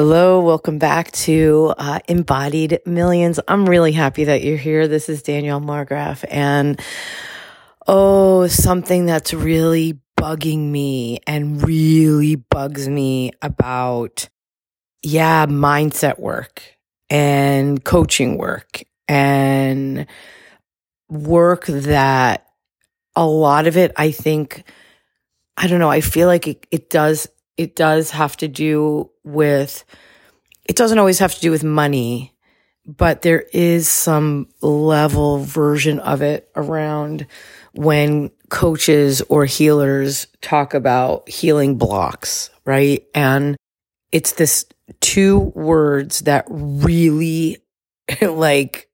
Hello, welcome back to uh, Embodied Millions. I'm really happy that you're here. This is Danielle Margraf, and oh, something that's really bugging me and really bugs me about, yeah, mindset work and coaching work and work that a lot of it, I think, I don't know, I feel like it, it does it does have to do with, it doesn't always have to do with money, but there is some level version of it around when coaches or healers talk about healing blocks, right? And it's this two words that really like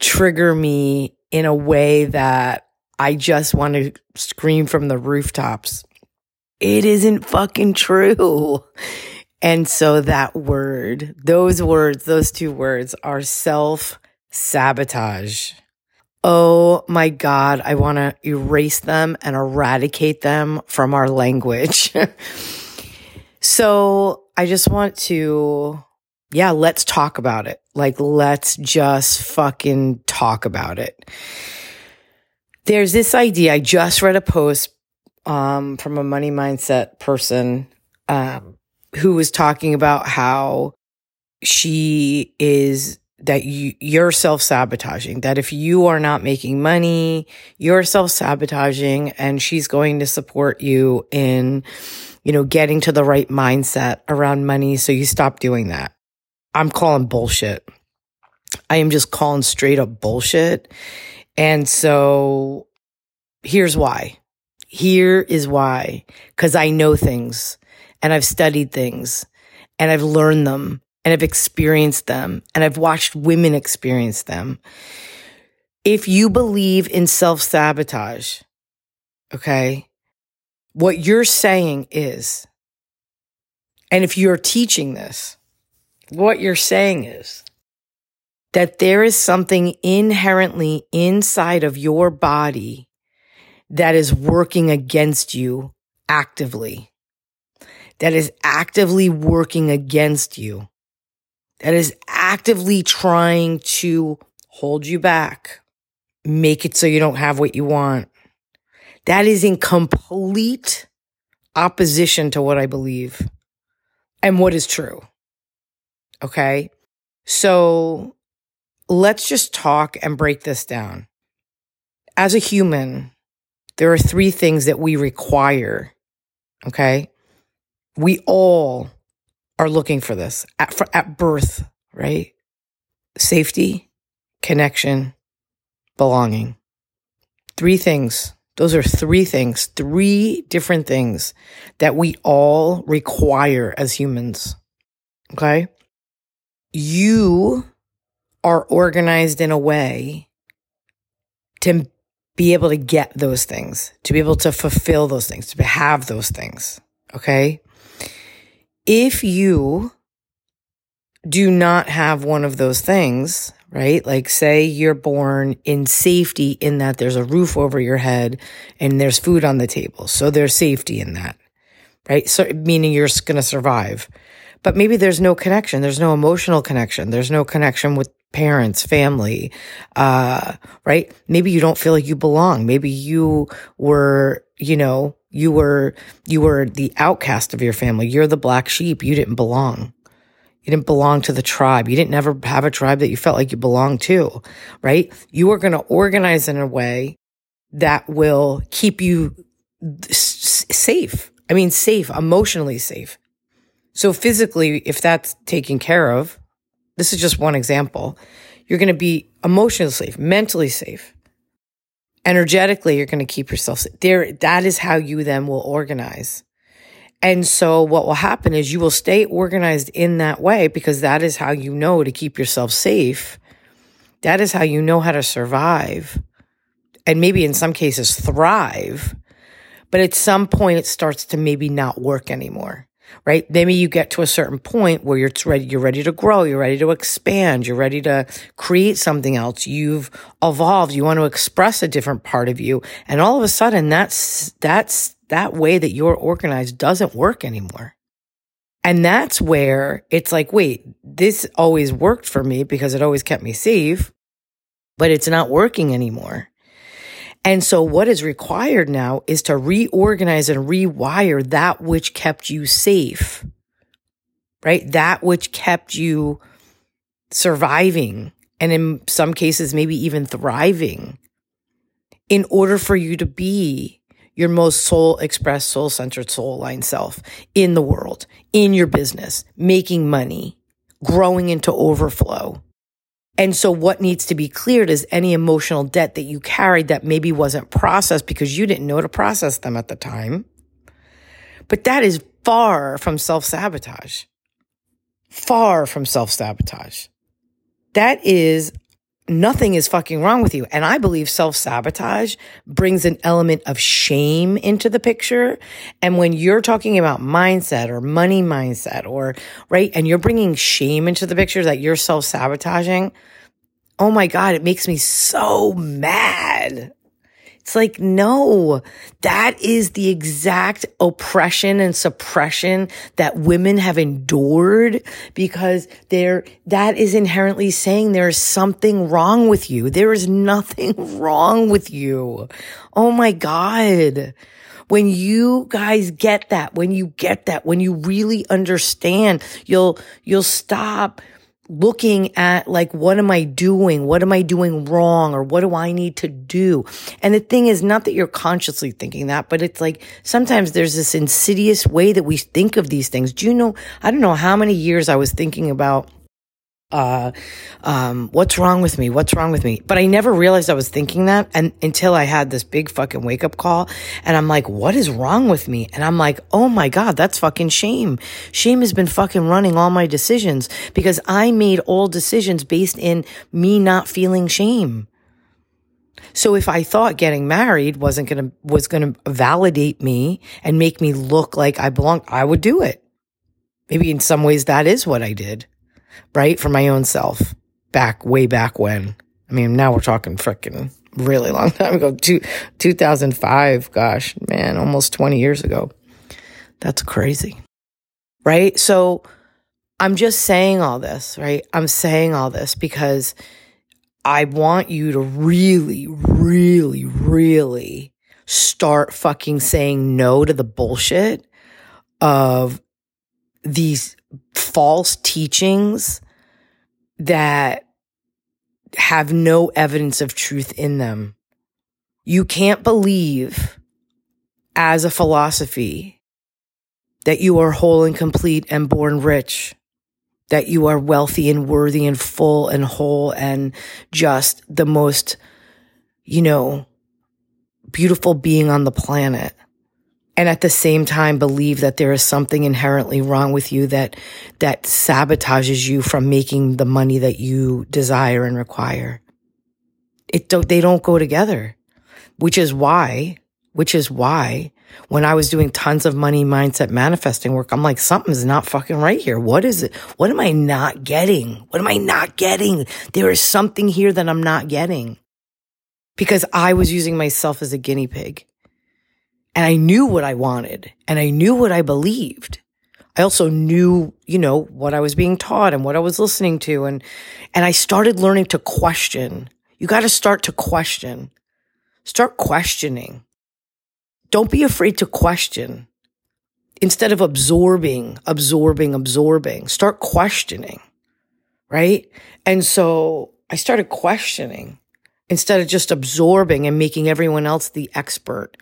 trigger me in a way that I just want to scream from the rooftops it isn't fucking true. And so that word, those words, those two words are self sabotage. Oh my God, I want to erase them and eradicate them from our language. so I just want to, yeah, let's talk about it. Like, let's just fucking talk about it. There's this idea. I just read a post um, from a money mindset person um, who was talking about how she is that you you're self-sabotaging that if you are not making money you're self-sabotaging and she's going to support you in you know getting to the right mindset around money. So you stop doing that. I'm calling bullshit. I am just calling straight up bullshit. And so here's why here is why. Cause I know things and I've studied things and I've learned them and I've experienced them and I've watched women experience them. If you believe in self sabotage, okay, what you're saying is, and if you're teaching this, what you're saying is that there is something inherently inside of your body that is working against you actively, that is actively working against you, that is actively trying to hold you back, make it so you don't have what you want. That is in complete opposition to what I believe and what is true. Okay. So let's just talk and break this down. As a human, there are three things that we require. Okay. We all are looking for this at, for, at birth, right? Safety, connection, belonging. Three things. Those are three things, three different things that we all require as humans. Okay. You are organized in a way to be able to get those things, to be able to fulfill those things, to have those things. Okay. If you do not have one of those things, right? Like say you're born in safety in that there's a roof over your head and there's food on the table. So there's safety in that, right? So meaning you're going to survive. But maybe there's no connection. There's no emotional connection. There's no connection with parents, family, uh, right? Maybe you don't feel like you belong. Maybe you were, you know, you were, you were the outcast of your family. You're the black sheep. You didn't belong. You didn't belong to the tribe. You didn't never have a tribe that you felt like you belonged to, right? You are going to organize in a way that will keep you safe. I mean, safe, emotionally safe. So physically, if that's taken care of, this is just one example. You're going to be emotionally safe, mentally safe. Energetically, you're going to keep yourself safe. there. That is how you then will organize. And so what will happen is you will stay organized in that way because that is how you know to keep yourself safe. That is how you know how to survive and maybe in some cases thrive. But at some point it starts to maybe not work anymore right? Maybe you get to a certain point where you're ready, you're ready to grow, you're ready to expand, you're ready to create something else. You've evolved, you want to express a different part of you. And all of a sudden that's, that's, that way that you're organized doesn't work anymore. And that's where it's like, wait, this always worked for me because it always kept me safe, but it's not working anymore. And so what is required now is to reorganize and rewire that which kept you safe, right? That which kept you surviving and in some cases, maybe even thriving in order for you to be your most soul expressed, soul centered, soul aligned self in the world, in your business, making money, growing into overflow. And so what needs to be cleared is any emotional debt that you carried that maybe wasn't processed because you didn't know to process them at the time. But that is far from self sabotage. Far from self sabotage. That is nothing is fucking wrong with you. And I believe self sabotage brings an element of shame into the picture. And when you're talking about mindset or money mindset or, right, and you're bringing shame into the picture that you're self sabotaging, oh my God, it makes me so mad. It's like, no, that is the exact oppression and suppression that women have endured because there, that is inherently saying there is something wrong with you. There is nothing wrong with you. Oh my God. When you guys get that, when you get that, when you really understand, you'll, you'll stop looking at like, what am I doing? What am I doing wrong? Or what do I need to do? And the thing is not that you're consciously thinking that, but it's like sometimes there's this insidious way that we think of these things. Do you know? I don't know how many years I was thinking about uh, um, what's wrong with me? What's wrong with me? But I never realized I was thinking that and until I had this big fucking wake up call and I'm like, what is wrong with me? And I'm like, oh my God, that's fucking shame. Shame has been fucking running all my decisions because I made all decisions based in me not feeling shame. So if I thought getting married wasn't going to, was going to validate me and make me look like I belong, I would do it. Maybe in some ways that is what I did right? For my own self back way back when. I mean, now we're talking freaking really long time ago. Two, 2005. Gosh, man, almost 20 years ago. That's crazy. Right. So I'm just saying all this, right? I'm saying all this because I want you to really, really, really start fucking saying no to the bullshit of these false teachings that have no evidence of truth in them. You can't believe as a philosophy that you are whole and complete and born rich, that you are wealthy and worthy and full and whole and just the most, you know, beautiful being on the planet and at the same time believe that there is something inherently wrong with you that that sabotages you from making the money that you desire and require it don't they don't go together which is why which is why when I was doing tons of money mindset manifesting work, I'm like, something's not fucking right here. What is it? What am I not getting? What am I not getting? There is something here that I'm not getting because I was using myself as a guinea pig. And I knew what I wanted and I knew what I believed. I also knew, you know, what I was being taught and what I was listening to. And, and I started learning to question. You got to start to question. Start questioning. Don't be afraid to question. Instead of absorbing, absorbing, absorbing, start questioning. Right. And so I started questioning instead of just absorbing and making everyone else the expert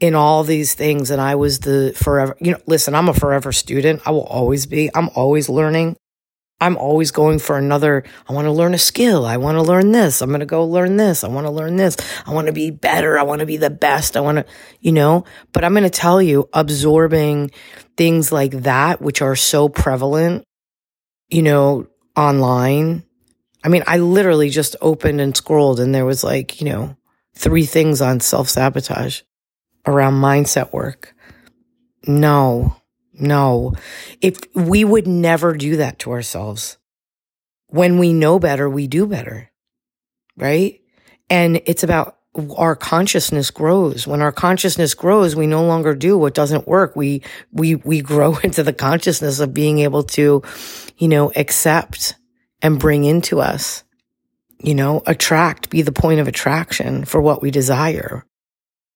in all these things. And I was the forever, you know, listen, I'm a forever student. I will always be. I'm always learning. I'm always going for another. I want to learn a skill. I want to learn this. I'm going to go learn this. I want to learn this. I want to be better. I want to be the best. I want to, you know, but I'm going to tell you, absorbing things like that, which are so prevalent, you know, online. I mean, I literally just opened and scrolled and there was like, you know, three things on self sabotage around mindset work. No, no. If we would never do that to ourselves. When we know better, we do better. Right. And it's about our consciousness grows. When our consciousness grows, we no longer do what doesn't work. We, we, we grow into the consciousness of being able to, you know, accept and bring into us, you know, attract, be the point of attraction for what we desire.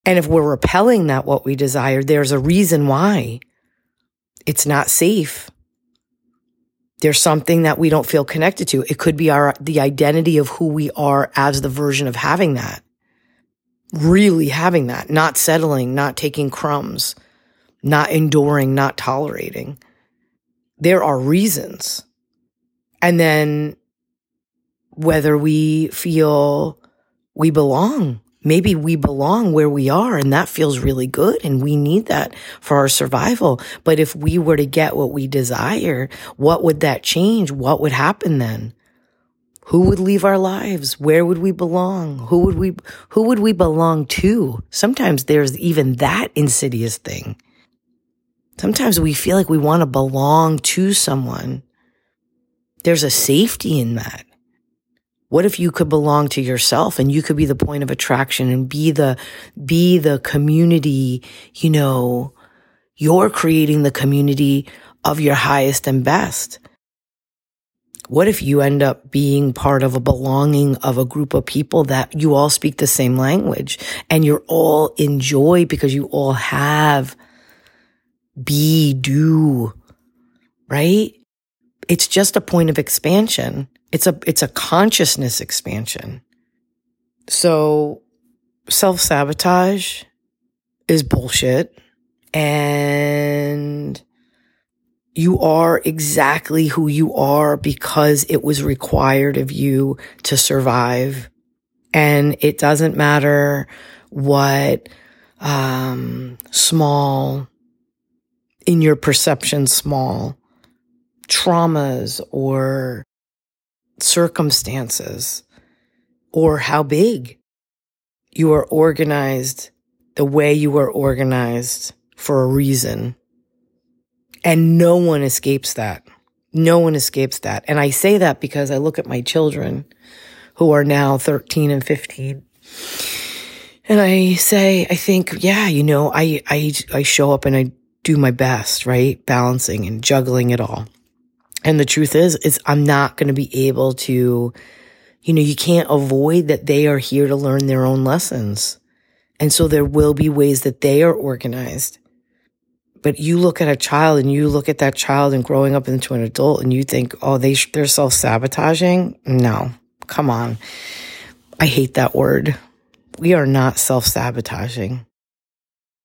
And if we're repelling that what we desire, there's a reason why it's not safe. There's something that we don't feel connected to. It could be our, the identity of who we are as the version of having that. Really having that, not settling, not taking crumbs, not enduring, not tolerating. There are reasons. And then whether we feel we belong maybe we belong where we are and that feels really good and we need that for our survival. But if we were to get what we desire, what would that change? What would happen then? Who would leave our lives? Where would we belong? Who would we, who would we belong to? Sometimes there's even that insidious thing. Sometimes we feel like we want to belong to someone. There's a safety in that. What if you could belong to yourself and you could be the point of attraction and be the, be the community, you know, you're creating the community of your highest and best. What if you end up being part of a belonging of a group of people that you all speak the same language and you're all in joy because you all have be, do, right? It's just a point of expansion. It's a, it's a consciousness expansion. So self sabotage is bullshit and you are exactly who you are because it was required of you to survive. And it doesn't matter what, um, small in your perception, small traumas or circumstances or how big you are organized the way you are organized for a reason. And no one escapes that. No one escapes that. And I say that because I look at my children who are now 13 and 15. And I say, I think, yeah, you know, I, I, I show up and I do my best, right? Balancing and juggling it all. And the truth is, is I'm not going to be able to, you know, you can't avoid that they are here to learn their own lessons. And so there will be ways that they are organized. But you look at a child and you look at that child and growing up into an adult and you think, oh, they, they're self sabotaging. No, come on. I hate that word. We are not self sabotaging.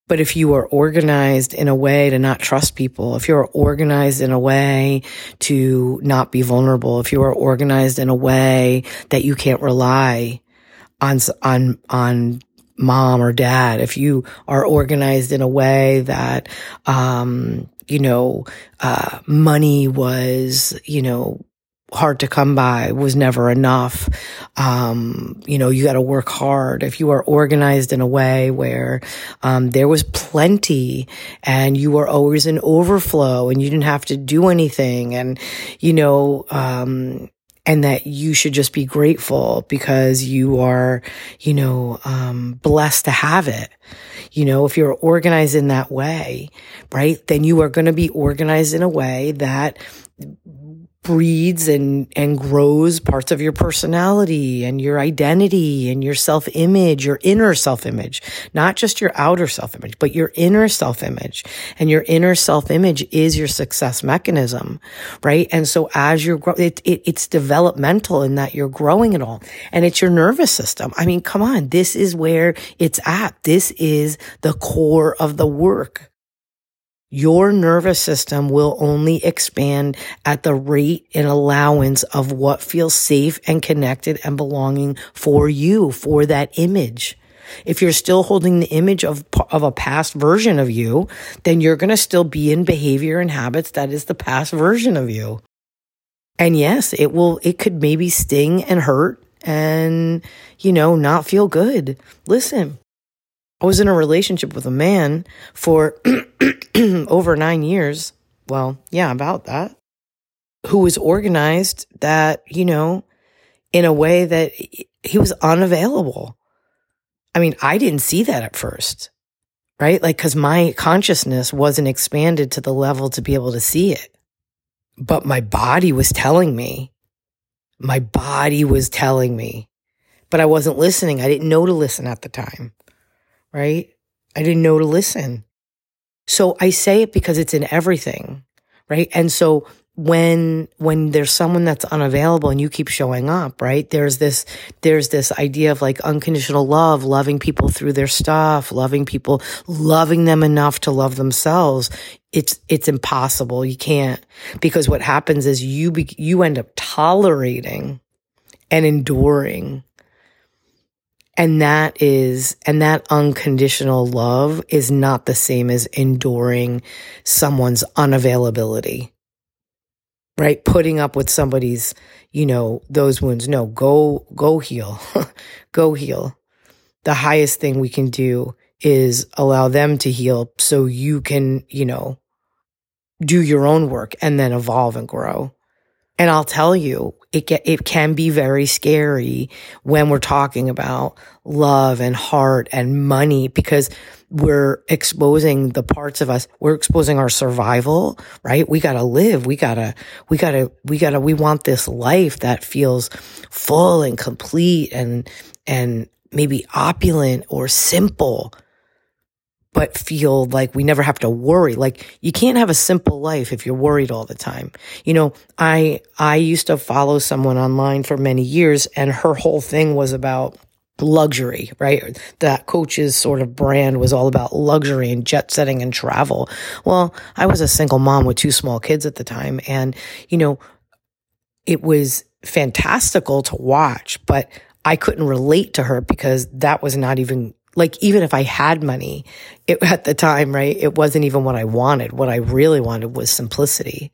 But if you are organized in a way to not trust people, if you're organized in a way to not be vulnerable, if you are organized in a way that you can't rely on, on, on mom or dad, if you are organized in a way that, um, you know, uh, money was, you know, hard to come by was never enough. Um, you know, you got to work hard. If you are organized in a way where, um, there was plenty and you were always in overflow and you didn't have to do anything and, you know, um, and that you should just be grateful because you are, you know, um, blessed to have it. You know, if you're organized in that way, right, then you are going to be organized in a way that breeds and, and grows parts of your personality and your identity and your self image, your inner self image, not just your outer self image, but your inner self image. And your inner self image is your success mechanism, right? And so as you're growing, it, it, it's developmental in that you're growing it all and it's your nervous system. I mean, come on. This is where it's at. This is the core of the work your nervous system will only expand at the rate and allowance of what feels safe and connected and belonging for you, for that image. If you're still holding the image of, of a past version of you, then you're going to still be in behavior and habits that is the past version of you. And yes, it will, it could maybe sting and hurt and, you know, not feel good. Listen, I was in a relationship with a man for over nine years. Well, yeah, about that. Who was organized that, you know, in a way that he was unavailable. I mean, I didn't see that at first, right? Like, cause my consciousness wasn't expanded to the level to be able to see it. But my body was telling me, my body was telling me, but I wasn't listening. I didn't know to listen at the time, right? I didn't know to listen. So I say it because it's in everything, right? And so when when there's someone that's unavailable and you keep showing up right there's this there's this idea of like unconditional love loving people through their stuff loving people loving them enough to love themselves it's it's impossible you can't because what happens is you be, you end up tolerating and enduring and that is and that unconditional love is not the same as enduring someone's unavailability right? Putting up with somebody's, you know, those wounds. No, go, go heal, go heal. The highest thing we can do is allow them to heal so you can, you know, do your own work and then evolve and grow. And I'll tell you, it get, it can be very scary when we're talking about love and heart and money because we're exposing the parts of us. We're exposing our survival, right? We got to live. We got to, we got to, we got to, we want this life that feels full and complete and, and maybe opulent or simple but feel like we never have to worry. Like you can't have a simple life if you're worried all the time. You know, I, I used to follow someone online for many years and her whole thing was about luxury, right? That coach's sort of brand was all about luxury and jet setting and travel. Well, I was a single mom with two small kids at the time. And, you know, it was fantastical to watch, but I couldn't relate to her because that was not even like even if I had money it, at the time, right? It wasn't even what I wanted. What I really wanted was simplicity.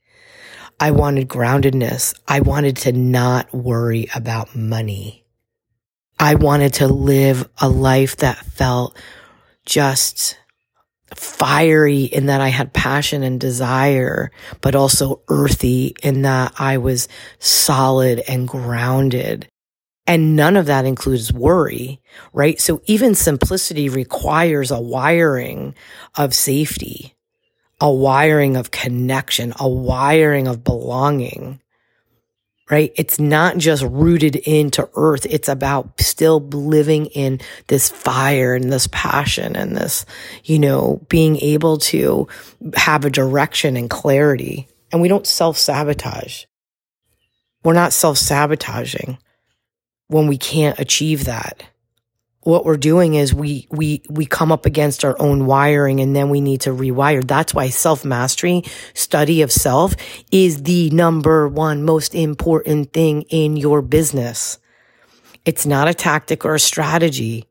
I wanted groundedness. I wanted to not worry about money. I wanted to live a life that felt just fiery in that I had passion and desire, but also earthy in that I was solid and grounded. And none of that includes worry, right? So even simplicity requires a wiring of safety, a wiring of connection, a wiring of belonging, right? It's not just rooted into earth. It's about still living in this fire and this passion and this, you know, being able to have a direction and clarity. And we don't self sabotage. We're not self sabotaging when we can't achieve that. What we're doing is we, we, we come up against our own wiring and then we need to rewire. That's why self mastery, study of self is the number one most important thing in your business. It's not a tactic or a strategy.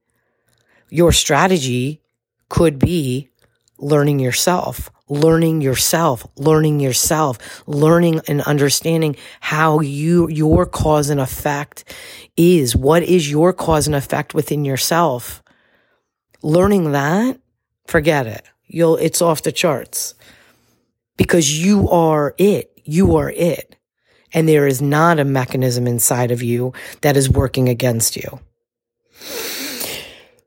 Your strategy could be learning yourself, learning yourself, learning yourself, learning and understanding how you, your cause and effect is. What is your cause and effect within yourself? Learning that, forget it. You'll, it's off the charts because you are it. You are it. And there is not a mechanism inside of you that is working against you.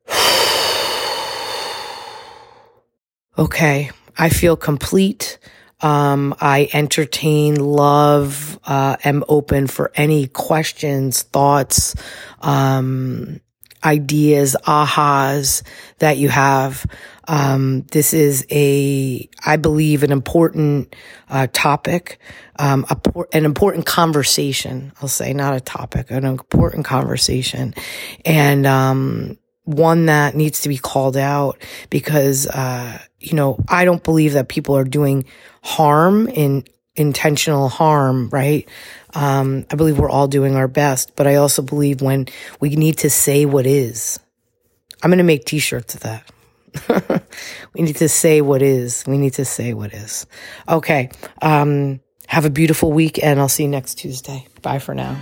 okay, I feel complete. Um, I entertain, love, uh, am open for any questions, thoughts, um, ideas, ahas that you have. Um, this is a, I believe, an important uh, topic, um, a, an important conversation. I'll say not a topic, an important conversation, and um, one that needs to be called out because, uh, you know, I don't believe that people are doing harm in intentional harm, right? Um, I believe we're all doing our best, but I also believe when we need to say what is. I'm going to make t-shirts of that. we need to say what is. We need to say what is. Okay. Um, have a beautiful week and I'll see you next Tuesday. Bye for now.